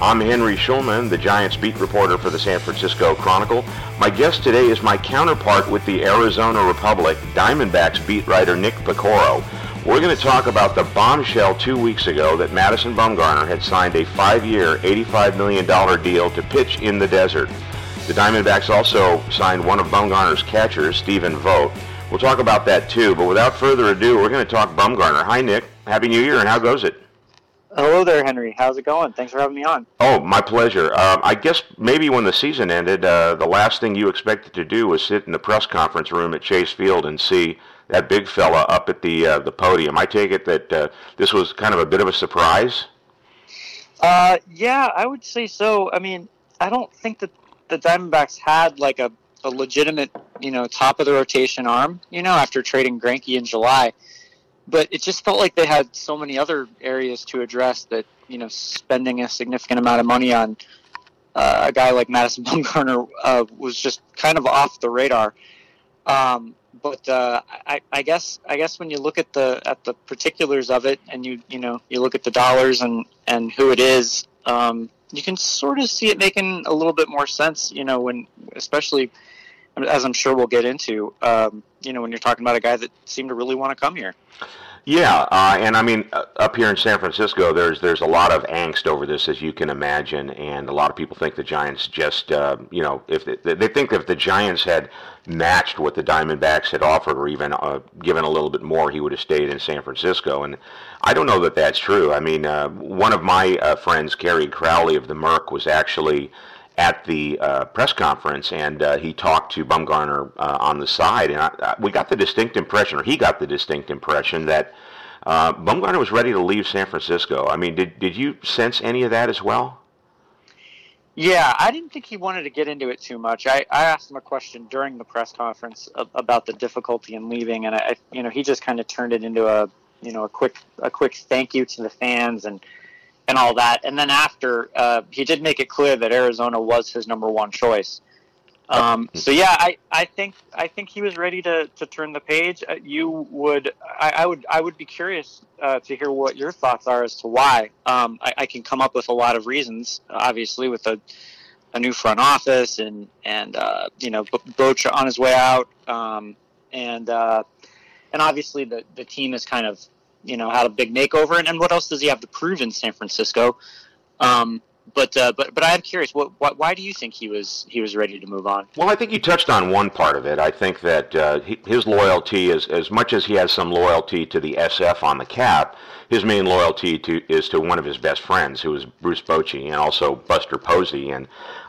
I'm Henry Schulman, the Giants beat reporter for the San Francisco Chronicle. My guest today is my counterpart with the Arizona Republic, Diamondbacks beat writer Nick Piecoro. We're going to talk about the bombshell two weeks ago that Madison Bumgarner had signed a five-year, $85 million deal to pitch in the desert. The Diamondbacks also signed one of Bumgarner's catchers, Stephen Vogt. We'll talk about that too, but without further ado, we're going to talk Bumgarner. Hi, Nick. Happy New Year, and how goes it? Hello there, Henry. How's it going? Thanks for having me on. Oh, my pleasure. Um, I guess maybe when the season ended, uh, the last thing you expected to do was sit in the press conference room at Chase Field and see that big fella up at the uh, the podium. I take it that uh, this was kind of a bit of a surprise. Uh, yeah, I would say so. I mean, I don't think that the Diamondbacks had like a, a legitimate, you know, top of the rotation arm, you know, after trading Greinke in July. But it just felt like they had so many other areas to address that, you know, spending a significant amount of money on uh, a guy like Madison Bumgarner uh, was just kind of off the radar. Um, but uh, I, I guess I guess when you look at the at the particulars of it, and you you know you look at the dollars and and who it is, um, you can sort of see it making a little bit more sense. You know, when especially as I'm sure we'll get into, um, you know, when you're talking about a guy that seemed to really want to come here. Yeah, uh, and I mean, uh, up here in San Francisco, there's there's a lot of angst over this, as you can imagine, and a lot of people think the Giants just, uh, you know, if they, they think if the Giants had matched what the Diamondbacks had offered, or even uh, given a little bit more, he would have stayed in San Francisco. And I don't know that that's true. I mean, uh, one of my uh, friends, Kerry Crowley of the Merc, was actually at the uh, press conference, and uh, he talked to Bumgarner uh, on the side, and I, I, we got the distinct impression, or he got the distinct impression that uh, Bumgarner was ready to leave San Francisco. I mean, did did you sense any of that as well? Yeah, I didn't think he wanted to get into it too much. I, I asked him a question during the press conference about the difficulty in leaving, and I, you know, he just kind of turned it into a, you know, a quick a quick thank you to the fans and and all that. And then after, uh, he did make it clear that Arizona was his number one choice. Um, so yeah, I, I think I think he was ready to, to turn the page. Uh, you would I, I would I would be curious uh, to hear what your thoughts are as to why. Um, I, I, can come up with a lot of reasons, obviously with a, a new front office and and uh, you know Boch on his way out, um, and uh, and obviously the the team is kind of you know had a big makeover. And, and what else does he have to prove in San Francisco? Um, but uh, but but I'm curious. What, what, why do you think he was he was ready to move on? Well, I think you touched on one part of it. I think that uh, he, his loyalty is as much as he has some loyalty to the SF on the cap. His main loyalty to is to one of his best friends, who is Bruce Bochy, and also Buster Posey. And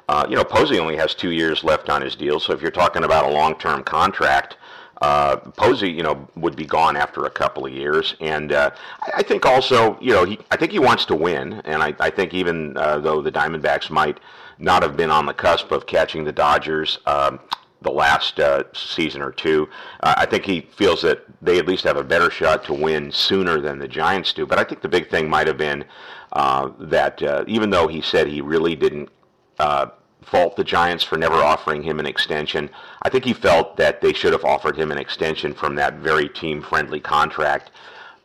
uh, you know, Posey only has two years left on his deal. So if you're talking about a long-term contract. Uh, Posey, you know, would be gone after a couple of years, and uh, I think also, you know, he, I think he wants to win, and I, I think even uh, though the Diamondbacks might not have been on the cusp of catching the Dodgers um, the last uh, season or two, uh, I think he feels that they at least have a better shot to win sooner than the Giants do. But I think the big thing might have been uh, that even though he said he really didn't fault the Giants for never offering him an extension. I think he felt that they should have offered him an extension from that very team-friendly contract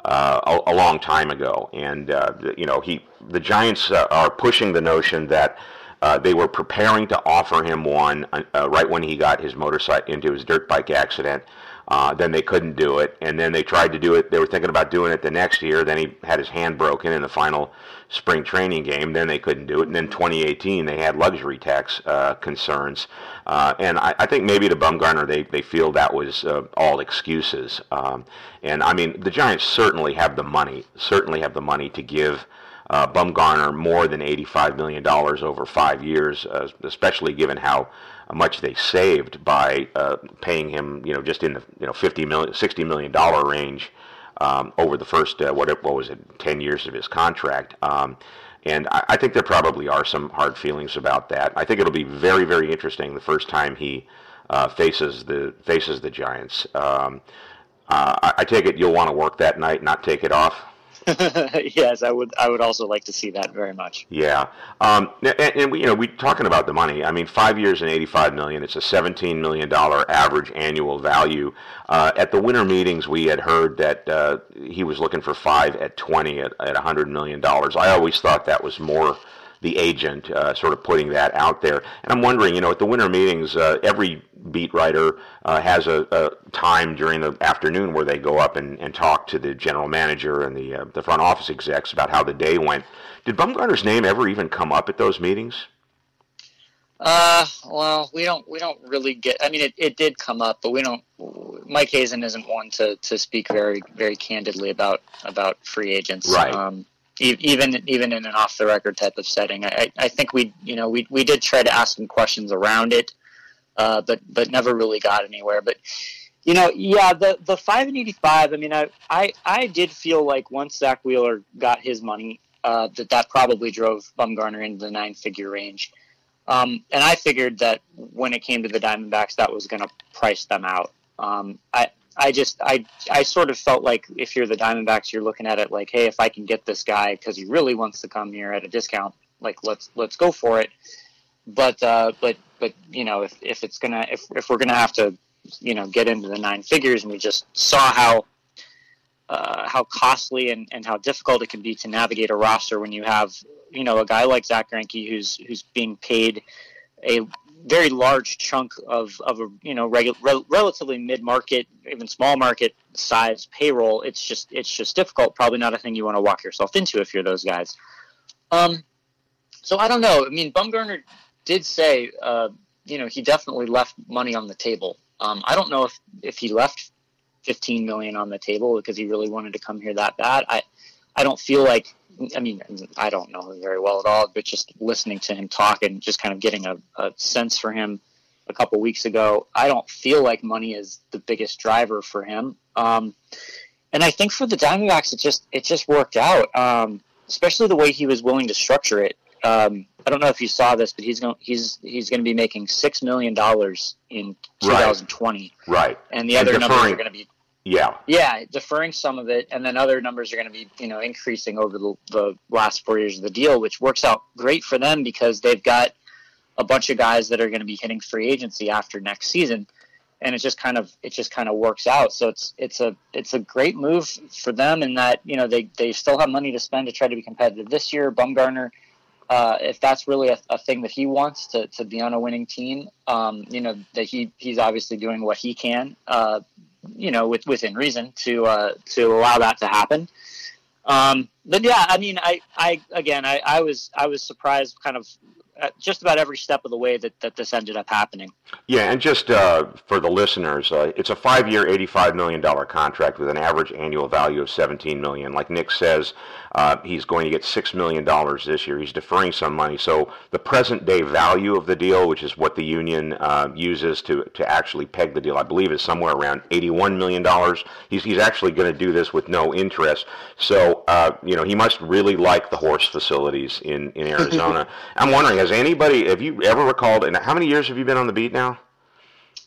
uh, a, a, long time ago. And uh, you know, he the Giants uh, are pushing the notion that. Uh, they were preparing to offer him one uh, right when he got his motorcycle into his dirt bike accident. Uh, then they couldn't do it, and then they tried to do it. They were thinking about doing it the next year. Then he had his hand broken in the final spring training game. Then they couldn't do it. And then 2018, they had luxury tax uh, concerns. Uh, and I, I, think maybe to Bumgarner, they, they feel that was uh, all excuses. Um, and I mean, the Giants certainly have the money, certainly have the money to give uh, Bumgarner more than $85 million over five years, uh, especially given how much they saved by uh, paying him, you know, just in the you know 50 million, 60 million dollar range um, over the first uh, what what was it, 10 years of his contract. Um, and I, I, think there probably are some hard feelings about that. I think it'll be very, very interesting the first time he uh, faces the faces the Giants. Um, uh, I, I, take it you'll want to work that night, not take it off. yes, I would. I would also like to see that very much. Yeah, um, and, and, we, you know, we talking about the money. I mean, five years and eighty-five million. It's a seventeen million dollar average annual value. Uh, at the winter meetings, we had heard that uh, he was looking for five at twenty at at hundred million dollars. I always thought that was more the agent, uh, sort of putting that out there. And I'm wondering, you know, at the winter meetings, uh, every beat writer uh, has a, a, time during the afternoon where they go up and, and talk to the general manager and the uh, the front office execs about how the day went. Did Bumgarner's name ever even come up at those meetings? Uh, well, we don't we don't really get. I mean, it, it did come up, but we don't. Mike Hazen isn't one to, to speak very very candidly about about free agents. Right. Um, even even in an off the record type of setting. I, I think we you know we, we did try to ask some questions around it, uh, but but never really got anywhere. But you know, yeah, the the five and eighty five. I mean, I, I I did feel like once Zack Wheeler got his money, uh, that that probably drove Bumgarner into the nine figure range. Um, and I figured that when it came to the Diamondbacks, that was going to price them out. Um, I I just I I sort of felt like if you're the Diamondbacks, you're looking at it like, hey, if I can get this guy because he really wants to come here at a discount, like let's let's go for it. But uh, but but you know if, if it's gonna if if we're gonna have to you know get into the nine figures, and we just saw how uh, how costly and, and how difficult it can be to navigate a roster when you have you know a guy like Zack Greinke who's who's being paid a very large chunk of, of a you know regu- re- relatively mid market even small market size payroll. It's just it's just difficult probably not a thing you want to walk yourself into if you're those guys. Um so I don't know. I mean Bumgarner did say uh, you know he definitely left money on the table. Um, I don't know if if he left 15 million on the table because he really wanted to come here that bad. I I don't feel like I mean, I don't know him very well at all, but just listening to him talk and just kind of getting a, a sense for him a couple weeks ago, I don't feel like money is the biggest driver for him. Um, and I think for the Diamondbacks, it just it just worked out, um, especially the way he was willing to structure it. Um, I don't know if you saw this, but he's going he's he's going to be making six million dollars in 2020. Right. And the other numbers are going to be yeah. Yeah, deferring some of it, and then other numbers are going to be, you know, increasing over the, the last four years of the deal, which works out great for them because they've got a bunch of guys that are going to be hitting free agency after next season, and it just kind of it just kind of works out. So it's it's a it's a great move for them in that you know they they still have money to spend to try to be competitive this year. Bumgarner. Uh, if that's really a, a, thing that he wants to, to be on a winning team, um, you know that he he's obviously doing what he can. Uh, you know, with, within reason to uh, to allow that to happen. Um, but yeah, I mean, I, I again, I, I was I was surprised, kind of just about every step of the way that, that this ended up happening. Yeah, and just uh, for the listeners, uh, it's a five-year, $85 million contract with an average annual value of 17 million. Like Nick says, uh, he's going to get $6 million this year. He's deferring some money. So the present-day value of the deal, which is what the union uh, uses to, to actually peg the deal, I believe is somewhere around $81 million. He's, he's actually going to do this with no interest. So, uh, you know, he must really like the horse facilities in, in Arizona. I'm wondering, has anybody, have you ever recalled, and how many years have you been on the beat now?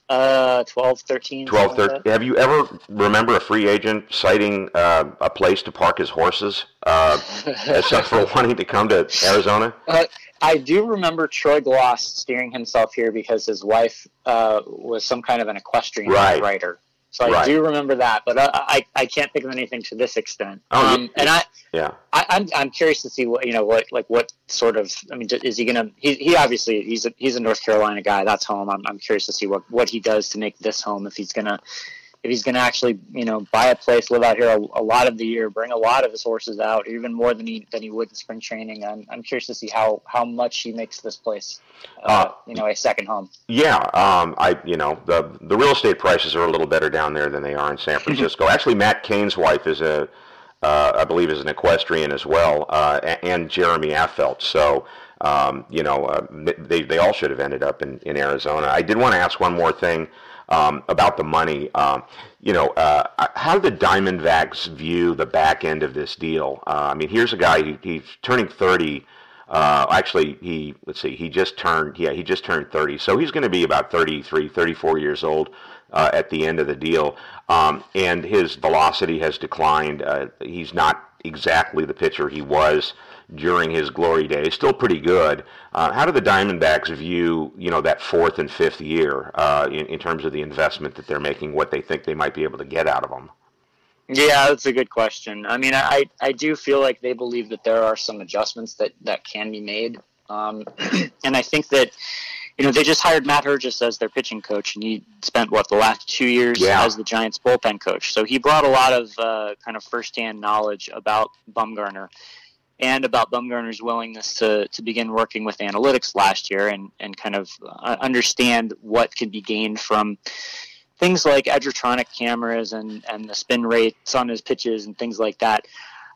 Uh, 12, 13. 12, 13. Like have you ever remember a free agent citing uh, a place to park his horses uh, except for wanting to come to Arizona? Uh, I do remember Troy Glaus steering himself here because his wife uh, was some kind of an equestrian right. writer. So right. I do remember that, but I, I, I can't think of anything to this extent. Oh, um, and I yeah I, I'm I'm curious to see what you know what like what sort of I mean is he gonna he, he obviously he's a he's a North Carolina guy that's home. I'm I'm curious to see what what he does to make this home if he's gonna if he's going to actually, you know, buy a place, live out here a, a, lot of the year, bring a lot of his horses out, even more than he than he would in spring training. I'm, I'm curious to see how how much he makes this place, uh, uh, you know, a second home. Yeah, um, I you know the the real estate prices are a little better down there than they are in San Francisco. actually, Matt Cain's wife is a uh, I believe, is an equestrian as well, uh, and Jeremy Affeldt. So. Um, you know, uh, they, they all should have ended up in, in Arizona. I did want to ask one more thing um, about the money. Um, you know, uh, how do the Diamondbacks view the back end of this deal? Uh, I mean, here's a guy, he, he's turning 30 uh, actually, he let's see, he just turned yeah he just turned 30, so he's going to be about 33, 34 years old uh, at the end of the deal, um, and his velocity has declined. Uh, he's not exactly the pitcher he was during his glory days. Still pretty good. Uh, how do the Diamondbacks view you know that fourth and fifth year uh, in, in terms of the investment that they're making, what they think they might be able to get out of them? Yeah, that's a good question. I mean, I, I do feel like they believe that there are some adjustments that, that can be made. Um, and I think that, you know, they just hired Matt Herges as their pitching coach, and he spent, what, the last two years yeah. as the Giants bullpen coach. So he brought a lot of uh, kind of firsthand knowledge about Bumgarner and about Bumgarner's willingness to, to begin working with analytics last year and, and kind of uh, understand what can be gained from things like Edgertronic cameras and, and the spin rates on his pitches and things like that.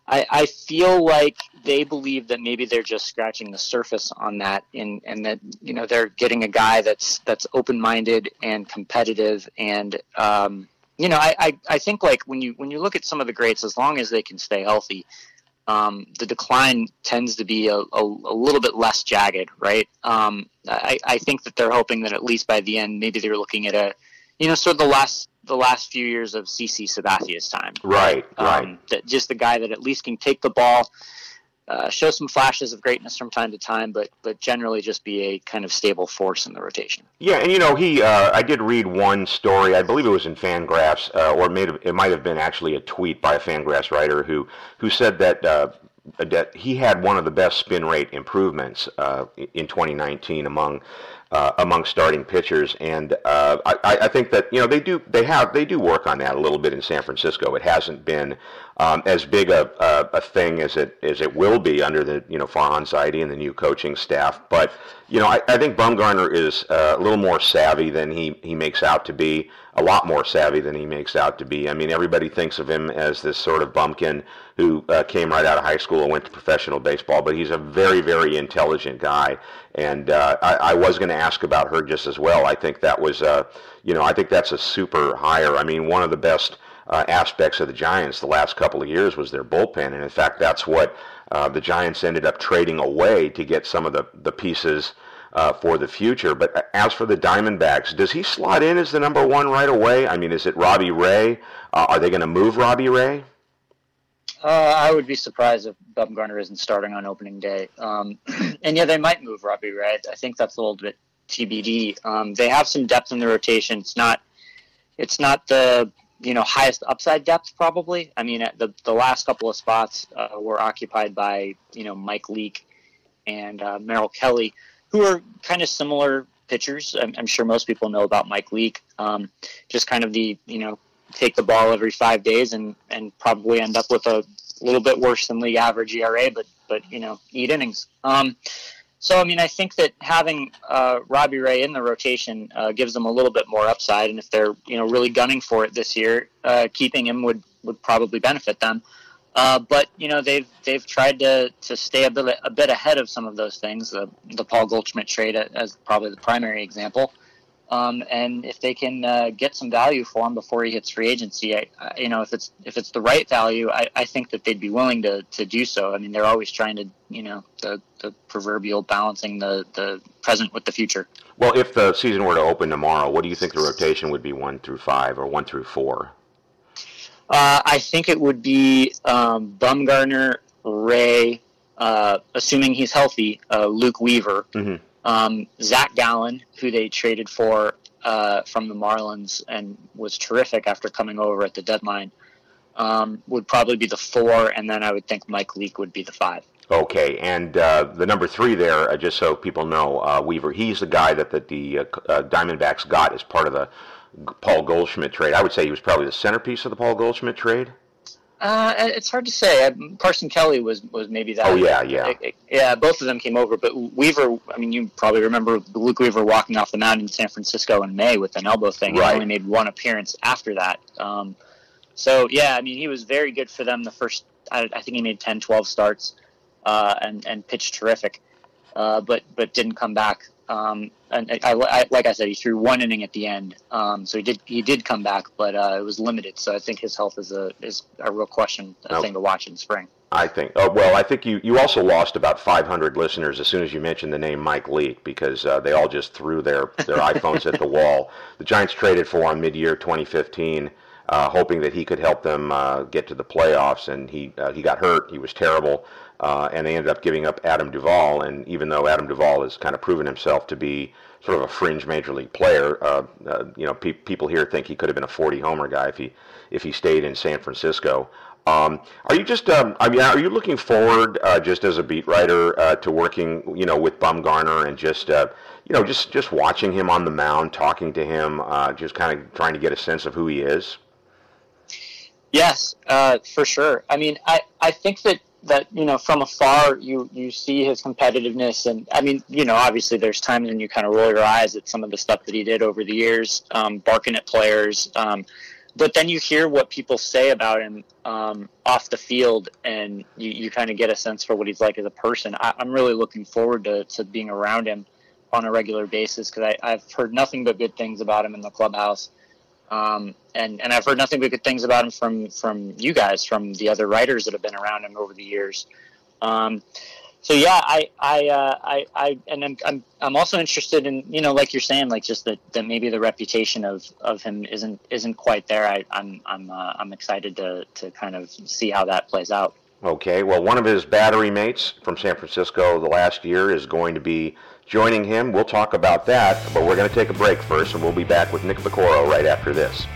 I, I feel like they believe that maybe they're just scratching the surface on that and, and that, you know, they're getting a guy that's, that's open-minded and competitive. And, um, you know, I, I, I think like when you, when you look at some of the greats, as long as they can stay healthy, um, the decline tends to be a, a, a, little bit less jagged, right? Um, I, I think that they're hoping that at least by the end, maybe they're looking at a, you know, sort of the last the last few years of CC Sabathia's time. Right, um, right. That just the guy that at least can take the ball, uh, show some flashes of greatness from time to time, but but generally just be a kind of stable force in the rotation. Yeah, and you know he, uh, I did read one story. I believe it was in Fangraphs, uh, or it, have, it might have been actually a tweet by a Fangraphs writer who who said that. That he had one of the best spin rate improvements uh, in 2019 among uh, among starting pitchers, and uh, I, I, think that you know they do they have they do work on that a little bit in San Francisco. It hasn't been um, as big a, a, a, thing as it as it will be under the you know Farhan Zaidi and the new coaching staff. But you know I, I think Bumgarner is uh, a little more savvy than he he makes out to be. A lot more savvy than he makes out to be. I mean, everybody thinks of him as this sort of bumpkin who uh, came right out of high school and went to professional baseball, but he's a very, very intelligent guy. And uh, I, I, was going to ask about Herges as well. I think that was, uh, you know, I think that's a super hire. I mean, one of the best uh, aspects of the Giants the last couple of years was their bullpen, and in fact, that's what uh, the Giants ended up trading away to get some of the the pieces. Uh, for the future. But as for the Diamondbacks, does he slot in as the number one right away? I mean, is it Robbie Ray? Uh, are they going to move Robbie Ray? Uh, I would be surprised if Bumgarner isn't starting on opening day. Um, and yeah, they might move Robbie Ray. I think that's a little bit TBD. Um, they have some depth in the rotation. It's not, it's not the you know highest upside depth probably. I mean, the the last couple of spots uh, were occupied by you know Mike Leake and uh, Merrill Kelly, who are kind of similar pitchers. I'm, I'm, sure most people know about Mike Leake. Um, just kind of the you know take the ball every five days and and probably end up with a little bit worse than league average ERA, but but you know eat innings. Um, so I mean, I think that having uh, Robbie Ray in the rotation uh, gives them a little bit more upside, and if they're you know really gunning for it this year, uh, keeping him would would probably benefit them. Uh, but you know they've they've tried to, to stay a bit a bit ahead of some of those things. The the Paul Goldschmidt trade as probably the primary example. Um, and if they can uh, get some value for him before he hits free agency, I, I, you know, if it's if it's the right value, I, I think that they'd be willing to, to do so. I mean, they're always trying to, you know, the, the proverbial balancing the, the present with the future. Well, if the season were to open tomorrow, what do you think the rotation would be one through five or one through four? Uh, I think it would be um, Bumgarner, Ray, uh, assuming he's healthy, uh, Luke Weaver. Mm-hmm um, Zac Gallen, who they traded for uh, from the Marlins and was terrific after coming over at the deadline, um, would probably be the four, and then I would think Mike Leake would be the five. Okay, and uh, the number three there, uh, just so people know, uh, Weaver, he's the guy that, that the uh, uh, Diamondbacks got as part of the Paul Goldschmidt trade. I would say he was probably the centerpiece of the Paul Goldschmidt trade. Uh, it's hard to say. Carson Kelly was was maybe that. Oh yeah, yeah, it, it, yeah. Both of them came over, but Weaver. I mean, you probably remember Luke Weaver walking off the mound in San Francisco in May with an elbow thing. Right. He only made one appearance after that. Um, so yeah, I mean, he was very good for them the first I, I think he made 10, 12 starts uh, and and pitched terrific, uh, but but didn't come back. Um, and I, I, like I said, he threw one inning at the end, um, so he did he did come back, but uh, it was limited. So I think his health is a is a real question, a No. thing to watch in spring. I think. Oh, well, I think you, you also lost about 500 listeners as soon as you mentioned the name Mike Leake because uh, they all just threw their, their iPhones at the wall. The Giants traded for him mid-year 2015, uh, hoping that he could help them uh, get to the playoffs, and he uh, he got hurt. He was terrible, uh, and they ended up giving up Adam Duvall. And even though Adam Duvall has kind of proven himself to be sort of a fringe major league player, uh, uh, you know, pe- people here think he could have been a 40 homer guy if he if he stayed in San Francisco. Um, are you just, um, I mean, are you looking forward uh, just as a beat writer uh, to working, you know, with Bumgarner and just, uh, you know, just just watching him on the mound, talking to him, just kind of trying to get a sense of who he is? Yes, for sure. I mean, I, I think that, that you know from afar you you see his competitiveness, and I mean, you know, obviously there's times when you kind of roll your eyes at some of the stuff that he did over the years, um, barking at players. Um, but then you hear what people say about him um, off the field, and you, you kind of get a sense for what he's like as a person. I, I'm really looking forward to, to being around him on a regular basis because I've heard nothing but good things about him in the clubhouse. Um, and and I've heard nothing but good things about him from from you guys, from the other writers that have been around him over the years. Um, so yeah, I I uh, I, I and I'm, I'm I'm also interested in you know like you're saying like just that, that maybe the reputation of, of him isn't isn't quite there. I, I'm I'm uh, I'm excited to to kind of see how that plays out. Okay, well, one of his battery mates from San Francisco the last year is going to be joining him. We'll talk about that, but we're going to take a break first, and we'll be back with Nick Piecoro right after this.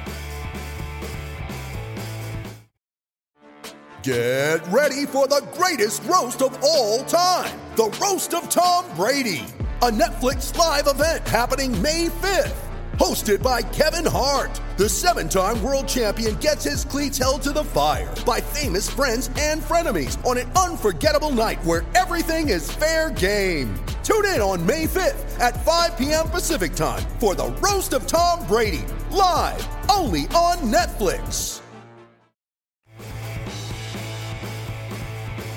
Get ready for the greatest roast of all time the Roast of Tom Brady, a Netflix live event happening May 5th. Hosted by Kevin Hart, the seven time world champion gets his cleats held to the fire by famous friends and frenemies on an unforgettable night where everything is fair game. Tune in on May 5th at 5 p.m. Pacific time for the Roast of Tom Brady, live only on Netflix.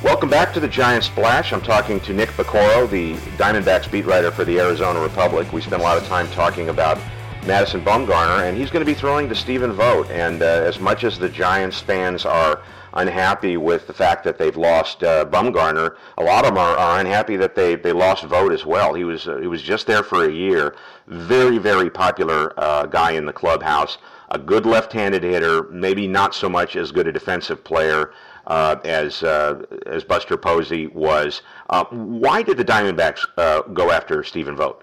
Welcome back to the Giant Splash. I'm talking to Nick Piecoro, the Diamondbacks beat writer for the Arizona Republic. We spent a lot of time talking about Madison Bumgarner, and he's going to be throwing to Stephen Vogt. And uh, as much as the Giants fans are unhappy with the fact that they've lost uh, Bumgarner, a lot of them are, are unhappy that they, they lost Vogt as well. He was uh, he was just there for a year, very very popular uh, guy in the clubhouse, a good left-handed hitter, maybe not so much as good a defensive player uh, as uh, as Buster Posey was. Uh, why did the Diamondbacks uh, go after Stephen Vogt?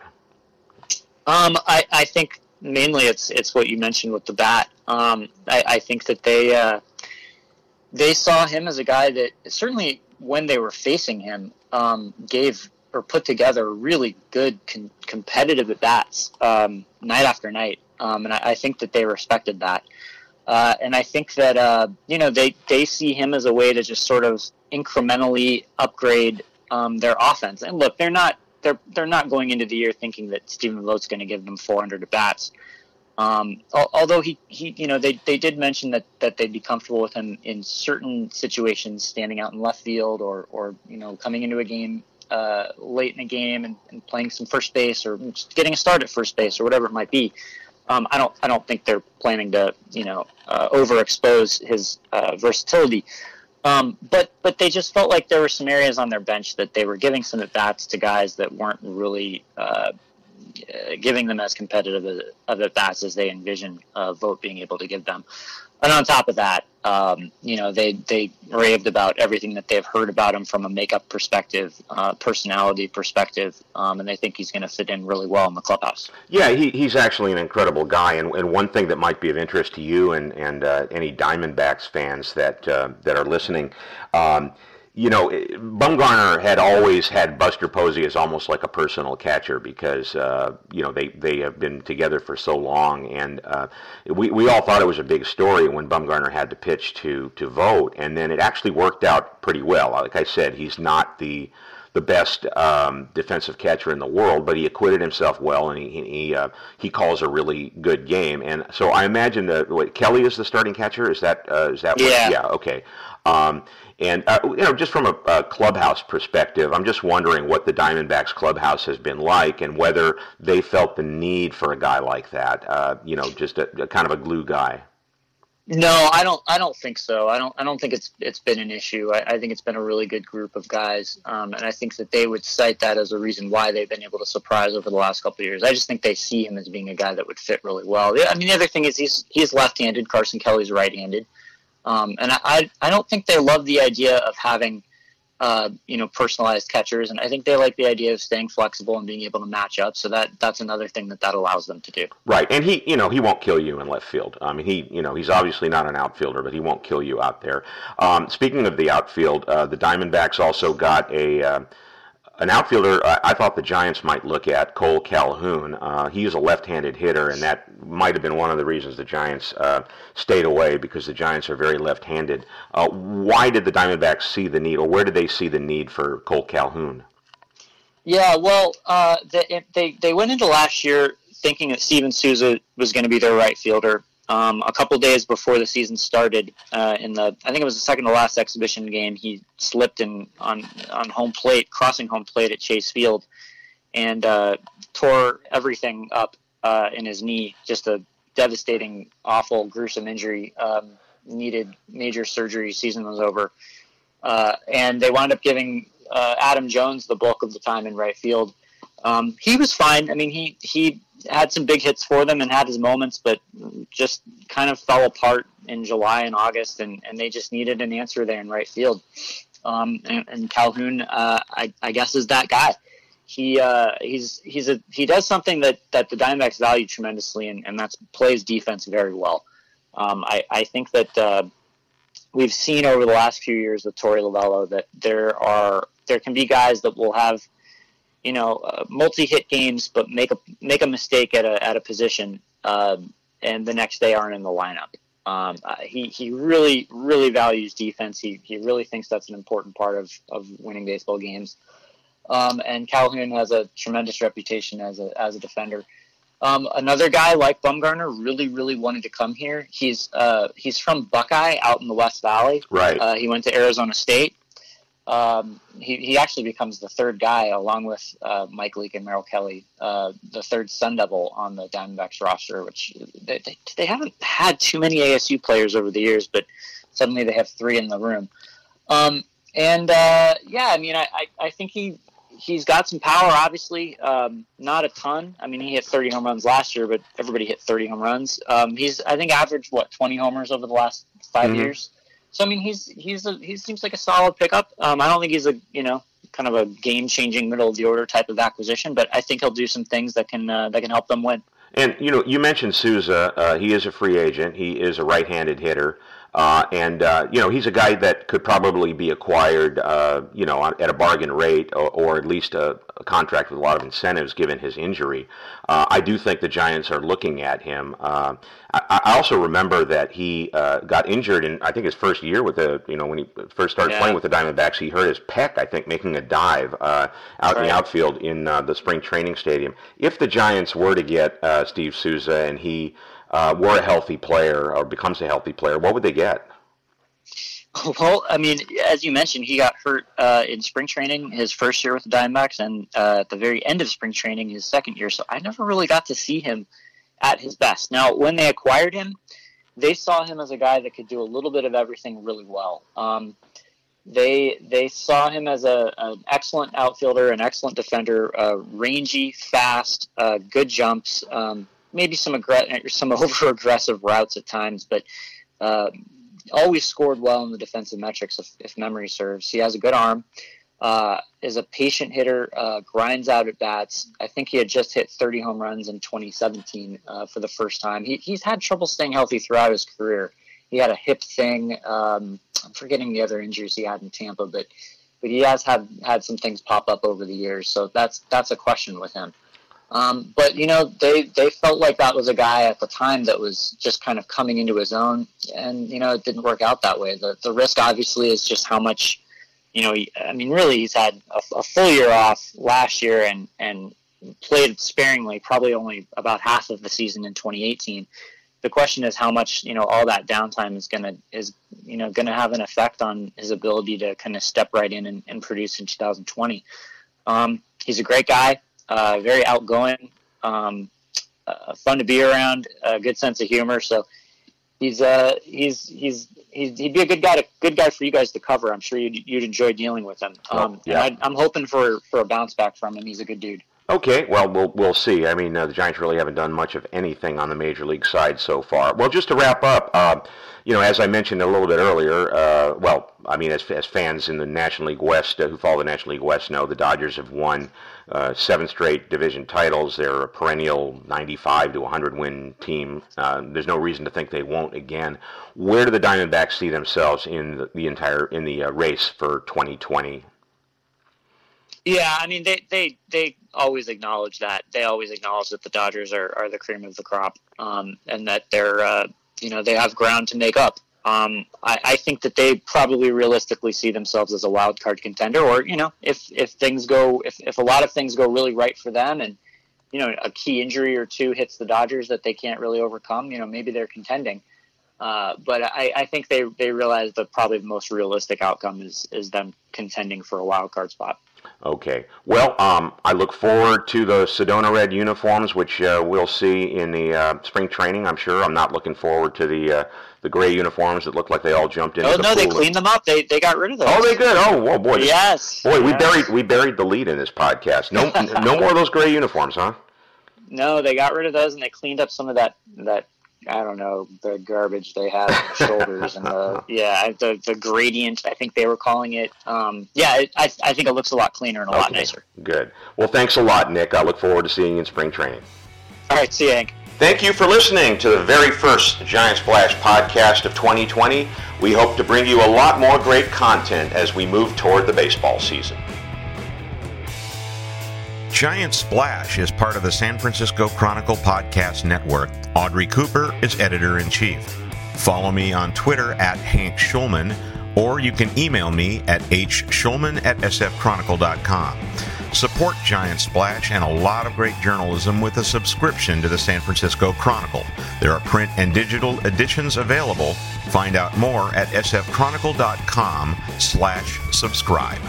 Um, I, I think mainly it's it's what you mentioned with the bat. Um, I, I think that they uh, they saw him as a guy that certainly when they were facing him um, gave or put together really good con- competitive at bats um, night after night, um, and I, I think that they respected that. Uh, and I think that uh, you know they they see him as a way to just sort of incrementally upgrade um, their offense. And look, they're not they're they're not going into the year thinking that Stephen Vogt's going to give them 400 at bats. Um, although he, he you know they, they did mention that, that they'd be comfortable with him in certain situations, standing out in left field or or you know coming into a game uh, late in a game and, and playing some first base or getting a start at first base or whatever it might be. Um, I don't I don't think they're planning to you know uh, overexpose his uh, versatility. Um, but but they just felt like there were some areas on their bench that they were giving some at bats to guys that weren't really uh, giving them as competitive of- at bats as they envision uh, Vogt being able to give them. And on top of that, um, you know, they they raved about everything that they've heard about him from a makeup perspective, uh, personality perspective, um, and they think he's going to fit in really well in the clubhouse. Yeah, he, he's actually an incredible guy, and, and one thing that might be of interest to you and and uh, any Diamondbacks fans that uh, that are listening, um, you know, Bumgarner had always had Buster Posey as almost like a personal catcher because uh, you know they, they have been together for so long, and uh, we we all thought it was a big story when Bumgarner had to pitch to to Vogt, and then it actually worked out pretty well. Like I said, he's not the the best um, defensive catcher in the world, but he acquitted himself well, and he he uh, he calls a really good game. And so I imagine that what, Kelly is the starting catcher. Is that uh, is that what, yeah yeah okay. Um, and uh, you know, just from a, a, clubhouse perspective, I'm just wondering what the Diamondbacks clubhouse has been like, and whether they felt the need for a guy like that. Uh, you know, just a, a, kind of a glue guy. No, I don't. I don't think so. I don't. I don't think it's it's been an issue. I, I think it's been a really good group of guys, um, and I think that they would cite that as a reason why they've been able to surprise over the last couple of years. I just think they see him as being a guy that would fit really well. I mean, the other thing is he's he's left-handed. Carson Kelly's right-handed. Um, and I, I don't think they love the idea of having, uh, you know, personalized catchers. And I think they like the idea of staying flexible and being able to match up. So that that's another thing that that allows them to do. Right. And he, you know, he won't kill you in left field. I mean, he, you know, he's obviously not an outfielder, but he won't kill you out there. Um, speaking of the outfield, uh, the Diamondbacks also got a. Uh, an outfielder I, thought the Giants might look at, Cole Calhoun. Uh, he's a left-handed hitter, and that might have been one of the reasons the Giants uh, stayed away because the Giants are very left-handed. Uh, why did the Diamondbacks see the need, or where did they see the need for Cole Calhoun? Yeah, well, uh, they, they they went into last year thinking that Steven Souza was going to be their right fielder um, a couple days before the season started, uh, in the I think it was the second to last exhibition game, he slipped in on on home plate, crossing home plate at Chase Field, and uh, tore everything up uh, in his knee. Just a devastating, awful, gruesome injury. Um, needed major surgery. Season was over, uh, and they wound up giving uh, Adam Jones the bulk of the time in right field. Um, he was fine. I mean, he he had some big hits for them and had his moments, but just kind of fell apart in July and August, and, and they just needed an answer there in right field. Um, and, and, Calhoun, uh, I, I, guess, is that guy. He uh, he's he's a he does something that, that the Diamondbacks value tremendously, and, and that's plays defense very well. Um, I, I think that uh, we've seen over the last few years with Torey Lovullo that there are there can be guys that will have you know, uh, multi-hit games, but make a make a mistake at a at a position, uh, and the next day aren't in the lineup. Um, uh, he he really really values defense. He he really thinks that's an important part of of winning baseball games. Um, and Calhoun has a tremendous reputation as a as a defender. Um, another guy like Bumgarner really really wanted to come here. He's uh, he's from Buckeye out in the West Valley. Right. Uh, he went to Arizona State um, he, he actually becomes the third guy, along with uh, Mike Leake and Merrill Kelly, uh, the third Sun Devil on the Diamondbacks roster, which they, they, they, haven't had too many ASU players over the years, but suddenly they have three in the room. Um, and uh, yeah, I mean, I, I, I, think he he's got some power. Obviously, um, not a ton. I mean, he hit 30 home runs last year, but everybody hit 30 home runs. Um, he's I think averaged what 20 homers over the last 5 mm-hmm. years. So I mean, he's he's a, he seems like a solid pickup. Um, I don't think he's a you know kind of a game changing middle of the order type of acquisition, but I think he'll do some things that can uh, that can help them win. And you know, you mentioned Souza. Uh, he is a free agent. He is a right-handed hitter. Uh, and uh, you know he's a guy that could probably be acquired, uh, you know, at a bargain rate, or, or at least a, a, contract with a lot of incentives, given his injury. Uh, I do think the Giants are looking at him. Uh, I, I, also remember that he uh, got injured in I think his first year with the, you know, when he first started yeah. playing with the Diamondbacks, he hurt his pec, I think, making a dive out right. in the outfield in the spring training stadium. If the Giants were to get Steve Souza and he uh, were a healthy player or becomes a healthy player, what would they get? Well, I mean, as you mentioned, he got hurt uh, in spring training his first year with the Diamondbacks, and uh, at the very end of spring training his second year. So I never really got to see him at his best. Now, when they acquired him, they saw him as a guy that could do a little bit of everything really well. Um, they they saw him as a, an excellent outfielder, an excellent defender, uh, rangy, fast, uh, good jumps. Um, maybe some aggr- some over aggressive routes at times, but uh, always scored well in the defensive metrics if, if memory serves. He has a good arm. Uh, is a patient hitter, uh, grinds out at bats. I think he had just hit 30 home runs in 2017 uh, for the first time. He, he's had trouble staying healthy throughout his career. He had a hip thing. Um, I'm forgetting the other injuries he had in Tampa, but but he has had had some things pop up over the years. So that's that's a question with him. Um, but you know, they they felt like that was a guy at the time that was just kind of coming into his own, and you know, it didn't work out that way. The the risk obviously is just how much you know, I mean, really, he's had a, a full year off last year and and played sparingly, probably only about half of the season in 2018. The question is how much you know all that downtime is gonna is you know gonna have an effect on his ability to kind of step right in and, and produce in 2020. Um, he's a great guy, uh, very outgoing, um, uh, fun to be around, a good sense of humor. So he's uh, he's he's he'd, be a good guy to good guy for you guys to cover. I'm sure you'd, you'd enjoy dealing with him. Oh, Um, yeah. and I, I'm hoping for for a bounce back from him. He's a good dude. Okay, well, we'll we'll see. I mean, uh, the Giants really haven't done much of anything on the major league side so far. Well, just to wrap up, uh, you know, as I mentioned a little bit earlier, uh, well, I mean, as, as fans in the National League West uh, who follow the National League West know, the Dodgers have won uh, seven straight division titles. They're a perennial 95 to 100 win team. Uh, there's no reason to think they won't again. Where do the Diamondbacks see themselves in the, the entire in the race for 2020? Yeah, I mean they they they always acknowledge that. They always acknowledge that the Dodgers are, are the cream of the crop, um, and that they're uh, you know they have ground to make up. Um, I, I think that they probably realistically see themselves as a wild card contender, or you know if if things go if if a lot of things go really right for them, and you know a key injury or two hits the Dodgers that they can't really overcome, you know maybe they're contending. Uh, but I, I think they, they realize that probably the most realistic outcome is, is them contending for a wild card spot. Okay. Well, um, I look forward to the Sedona red uniforms, which uh, we'll see in the uh, spring training. I'm sure. I'm not looking forward to the uh, the gray uniforms that look like they all jumped in. Oh the no, they cleaned them up. They they got rid of those. Oh, they good. Oh, whoa, boy. Yes. Boy, we buried we buried the lead in this podcast. No, no more of those gray uniforms, huh? No, they got rid of those and they cleaned up some of that that I don't know the garbage they had on the shoulders and the yeah the the gradient I think they were calling it. Um, yeah, it, I I think it looks a lot cleaner and a lot nicer. Good. Well, thanks a lot, Nick. I look forward to seeing you in spring training. All right, see you, Hank. Thank you for listening to the very first Giant Splash podcast of 2020. We hope to bring you a lot more great content as we move toward the baseball season. Giant Splash is part of the San Francisco Chronicle Podcast Network. Audrey Cooper is editor in chief. Follow me on Twitter at Hank Schulman, or you can email me at hschulman at sfchronicle.com. Support Giant Splash and a lot of great journalism with a subscription to the San Francisco Chronicle. There are print and digital editions available. Find out more at sfchronicle.com slash subscribe.